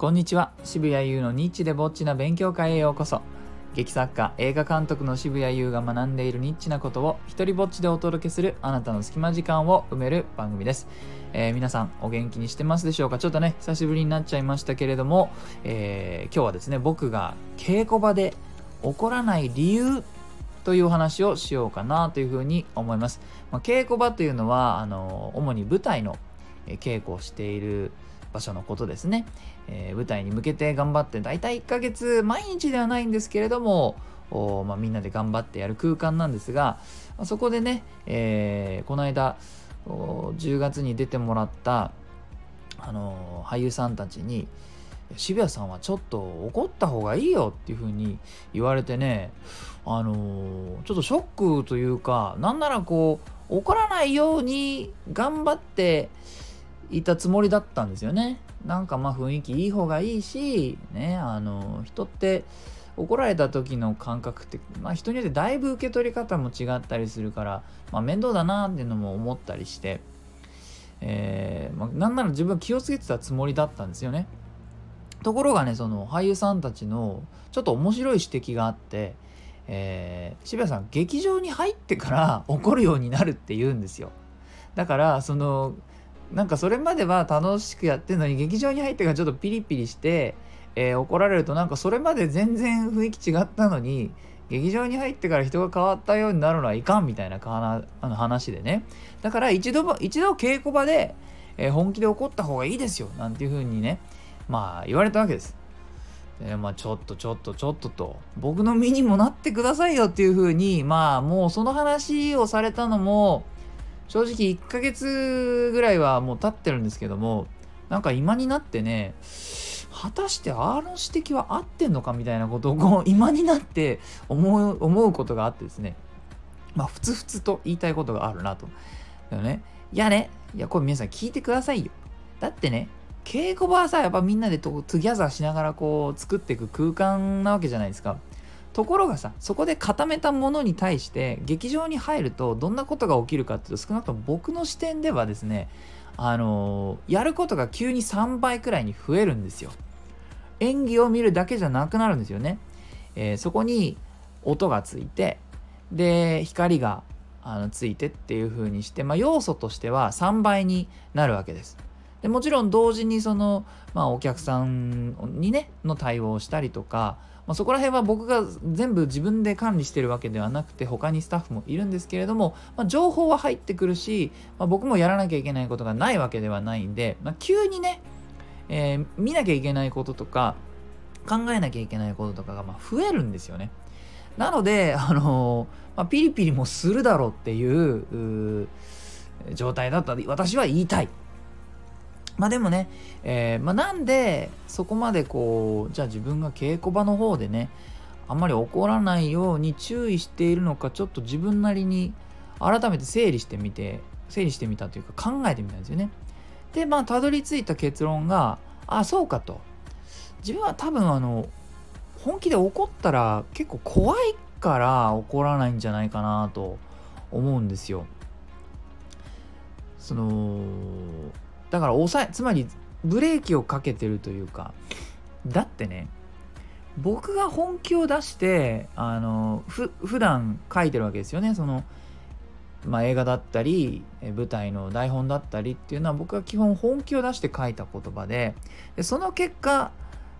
こんにちは。渋谷優のニッチでぼっちな勉強会へようこそ。劇作家映画監督の渋谷優が学んでいるニッチなことを一人ぼっちでお届けするあなたの隙間時間を埋める番組です、えー、皆さんお元気にしてますでしょうか？ちょっとね久しぶりになっちゃいましたけれども、えー、今日はですね僕が稽古場で怒らない理由というお話をしようかなというふうに思います、まあ、稽古場というのはあの主に舞台の稽古をしている場所のことですね、えー、舞台に向けて頑張って大体1ヶ月毎日ではないんですけれどもおまあ、みんなで頑張ってやる空間なんですがそこでね、えー、この間10月に出てもらったあの俳優さんたちに渋谷さんはちょっと怒った方がいいよっていう風に言われてねあのー、ちょっとショックというかなんならこう怒らないように頑張っていたつもりだったんですよね。なんかまあ雰囲気いい方がいいし、ね、あの、人って怒られた時の感覚って、まあ人によってだいぶ受け取り方も違ったりするから、まあ面倒だなっていうのも思ったりして、えー、まあ、なんなら自分は気をつけてたつもりだったんですよね。ところがね、その俳優さんたちのちょっと面白い指摘があって、えー、渋谷さん劇場に入ってから怒るようになるって言うんですよ。だからそのなんかそれまでは楽しくやってるのに劇場に入ってからちょっとピリピリして、えー、怒られるとなんかそれまで全然雰囲気違ったのに劇場に入ってから人が変わったようになるのはいかんみたいなかあの話でねだから一度一度稽古場で、えー、本気で怒った方がいいですよなんていう風にねまあ言われたわけです。でまあちょっとちょっとちょっとと僕の身にもなってくださいよっていう風にまあもうその話をされたのも正直1ヶ月ぐらいはもう経ってるんですけどもなんか今になってね果たしてあの指摘は合ってんのかみたいなことを今になって思う思うことがあってですねまあふつふつと言いたいことがあるなと。だよねいやねいやこれ皆さん聞いてくださいよ。だってね稽古場はさやっぱみんなで together しながらこう作っていく空間なわけじゃないですか。ところがさそこで固めたものに対して劇場に入るとどんなことが起きるかっていうと少なくとも僕の視点ではですねあのー、やることが急に3倍くらいに増えるんですよ。演技を見るだけじゃなくなるんですよね、えー、そこに音がついてで光があのついてっていう風にして、まあ、要素としては3倍になるわけです。でもちろん同時にその、まあ、お客さんにねの対応をしたりとかまあ、そこら辺は僕が全部自分で管理してるわけではなくて他にスタッフもいるんですけれども、まあ、情報は入ってくるし、まあ、僕もやらなきゃいけないことがないわけではないんで、ま急にね、えー、見なきゃいけないこととか考えなきゃいけないこととかがま増えるんですよね。なので、あのー、まピリピリもするだろうっていう状態だった私は言いたい。まあでもね、えー、まあ、なんでそこまでこうじゃあ自分が稽古場の方でねあんまり怒らないように注意しているのかちょっと自分なりに改めて整理してみて整理してみたというか考えてみたんですよね。でまあたどり着いた結論があそうかと自分は多分あの本気で怒ったら結構怖いから怒らないんじゃないかなと思うんですよ。そのだから抑えつまりブレーキをかけてるというかだってね僕が本気を出してあのふ普段書いてるわけですよね。その、まあ、映画だったり舞台の台本だったりっていうのは僕は基本本気を出して書いた言葉ででその結果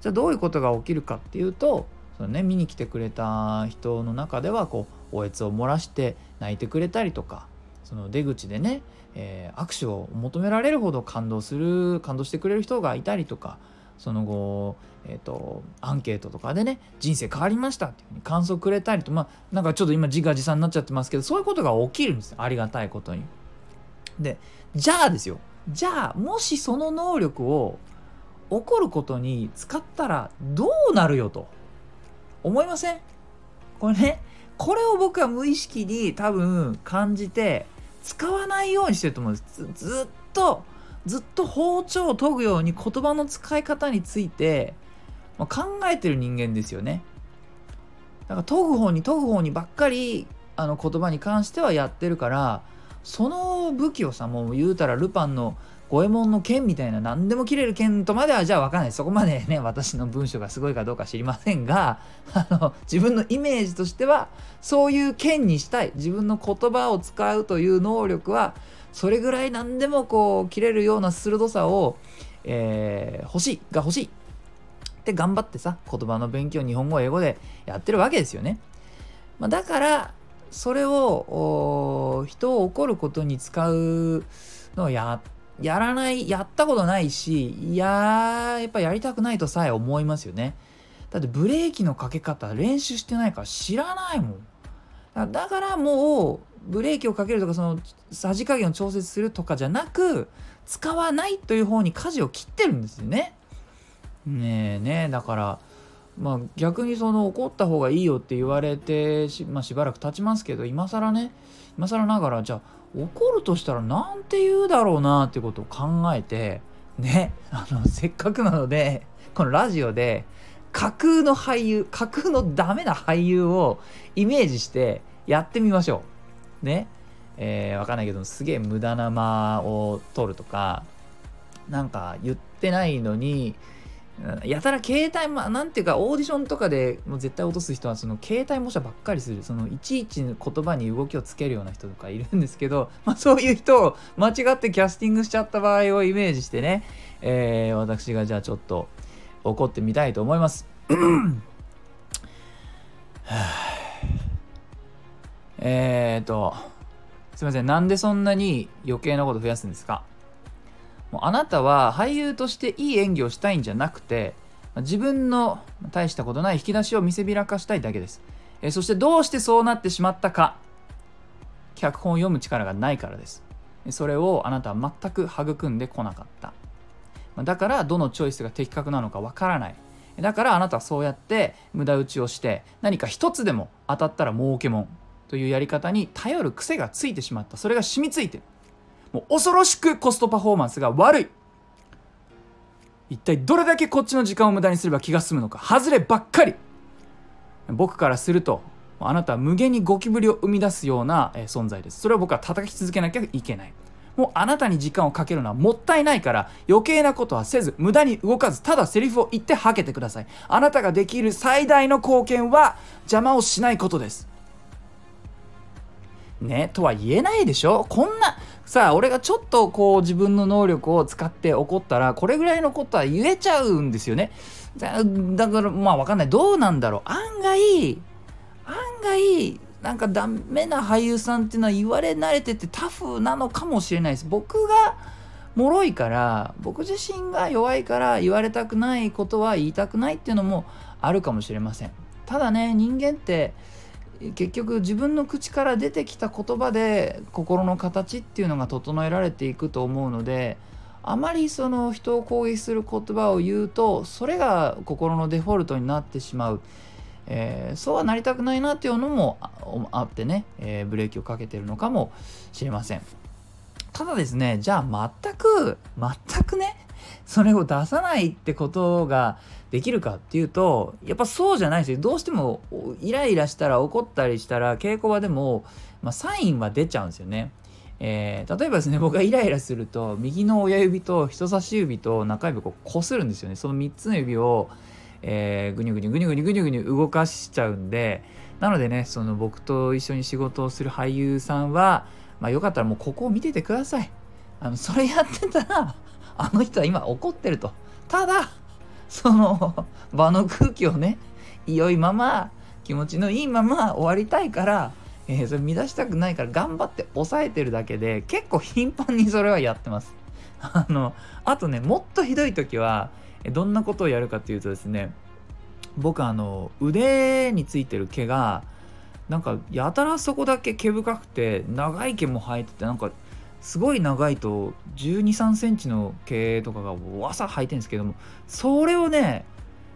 じゃあどういうことが起きるかっていうとその、ね、見に来てくれた人の中ではこうおえつを漏らして泣いてくれたりとかその出口でね、えー、握手を求められるほど感動する感動してくれる人がいたりとかその後、えーと、アンケートとかでね人生変わりましたっていううに感想くれたりとまあなんかちょっと今自画自賛になっちゃってますけどそういうことが起きるんですありがたいことに。でじゃあですよ。じゃあもしその能力を起こることに使ったらどうなるよと。思いません？これねこれを僕は無意識に多分感じて使わないようにしてると思うんですずっとずっと包丁を研ぐように言葉の使い方について、まあ、考えてる人間ですよね。だから研ぐ方に研ぐ方にばっかりあの言葉に関してはやってるからその武器をさもう言うたらルパンの五右衛門の剣みたいな何でも切れる剣とまではじゃあ分かんない。そこまでね私の文章がすごいかどうか知りませんがあの自分のイメージとしてはそういう剣にしたい。自分の言葉を使うという能力はそれぐらい何でもこう切れるような鋭さを、えー、欲しいが欲しい。って頑張ってさ言葉の勉強日本語英語でやってるわけですよね。まあ、だからそれを人を怒ることに使うのをやってやらないやったことないしいややっぱやりたくないとさえ思いますよね。だってブレーキのかけ方練習してないから知らないもん。だからもうブレーキをかけるとかそのさじ加減を調節するとかじゃなく使わないという方に舵を切ってるんですよね。ねえねえだからまあ逆にその怒った方がいいよって言われてし,、まあ、しばらく経ちますけど今更ね今更ながらじゃあ怒るとしたらなんて言うだろうなってことを考えてねあのせっかくなのでこのラジオで架空の俳優架空のダメな俳優をイメージしてやってみましょう。ね。えー、わかんないけどすげえ無駄な間を取るとかなんか言ってないのにやたら携帯まあなんていうかオーディションとかでもう絶対落とす人はその携帯模写ばっかりする。そのいちいち言葉に動きをつけるような人とかいるんですけど、まあ、そういう人を間違ってキャスティングしちゃった場合をイメージしてね、えー、私がじゃあちょっと怒ってみたいと思います。えっとすいません。なんでそんなに余計なこと増やすんですか？もうあなたは俳優としていい演技をしたいんじゃなくて自分の大したことない引き出しを見せびらかしたいだけです、えそしてどうしてそうなってしまったか。脚本を読む力がないからです。それをあなたは全く育んでこなかった。だからどのチョイスが的確なのかわからない。だからあなたはそうやって無駄打ちをして何か一つでも当たったら儲けもんというやり方に頼る癖がついてしまった。それが染みついてる。もう恐ろしくコストパフォーマンスが悪い。一体どれだけこっちの時間を無駄にすれば気が済むのか。外ればっかり。僕からするとあなたは無限にゴキブリを生み出すような存在です。それを僕は叩き続けなきゃいけない。もうあなたに時間をかけるのはもったいないから余計なことはせず無駄に動かずただセリフを言ってはけてください。あなたができる最大の貢献は邪魔をしないことです。ねとは言えないでしょ。こんなさあ俺がちょっとこう自分の能力を使って怒ったらこれぐらいのことは言えちゃうんですよね。だからまあ分かんない。どうなんだろう。案外案外なんかダメな俳優さんっていうのは言われ慣れててタフなのかもしれないです。僕が脆いから僕自身が弱いから言われたくないことは言いたくないっていうのもあるかもしれません。ただね人間って結局自分の口から出てきた言葉で心の形っていうのが整えられていくと思うのであまりその人を攻撃する言葉を言うとそれが心のデフォルトになってしまう、えー、そうはなりたくないなっていうのもあってね、えー、ブレーキをかけてるのかもしれません。ただですねじゃあ全く全くねそれを出さないってことができるかっていうとやっぱそうじゃないですよどうしてもイライラしたら怒ったりしたら稽古場でも、まあ、サインは出ちゃうんですよね。えー、例えばですね僕がイライラすると右の親指と人差し指と中指をこするんですよねその3つの指を、えー、ぐにゅぐにゅぐにゅぐにゅぐにゅぐに動かしちゃうんでなのでねその僕と一緒に仕事をする俳優さんは、まあ、よかったらもうここを見ててくださいあのそれやってたらあの人は今怒ってるとただその場の空気をね良いまま気持ちのいいまま終わりたいから、えー、それ乱したくないから頑張って抑えてるだけで結構頻繁にそれはやってます。あのあとねもっとひどい時はどんなことをやるかっていうとですね僕あの腕についてる毛がなんかやたらそこだけ毛深くて長い毛も生えててなんかすごい長いと1 2 3センチの毛とかがわさ生えてるんですけどもそれをね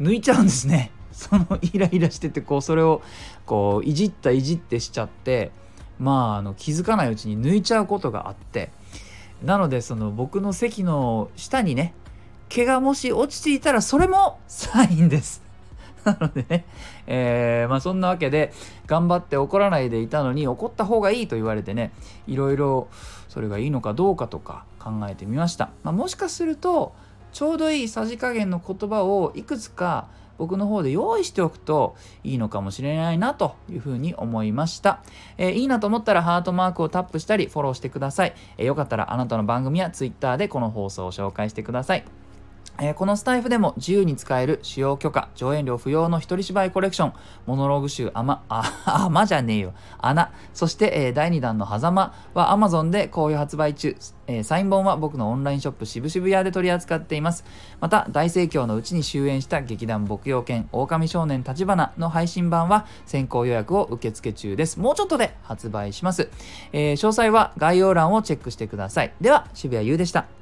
抜いちゃうんですね。そのイライラしててこうそれをこういじったいじってしちゃってまああの気づかないうちに抜いちゃうことがあって。なのでその僕の席の下にね毛がもし落ちていたらそれもサインです。なのでね、えー、まあそんなわけで頑張って怒らないでいたのに怒った方がいいと言われてねいろいろそれがいいのかどうかとか考えてみました、まあ、もしかするとちょうどいいさじ加減の言葉をいくつか僕の方で用意しておくといいのかもしれないなというふうに思いました、えー、いいなと思ったらハートマークをタップしたりフォローしてください、えー、よかったらあなたの番組や Twitter でこの放送を紹介してください。え、このスタイフでも自由に使える使用許可、上演料不要の一人芝居コレクション、モノローグ集、あま、あ、あまじゃねえよ、穴、そして、え、第2弾の狭間は Amazon で好評発売中、え、サイン本は僕のオンラインショップ渋々屋で取り扱っています。また、大盛況のうちに終演した劇団牧羊犬、狼少年立花の配信版は先行予約を受付中です。もうちょっとで発売します。え、詳細は概要欄をチェックしてください。では、渋谷優でした。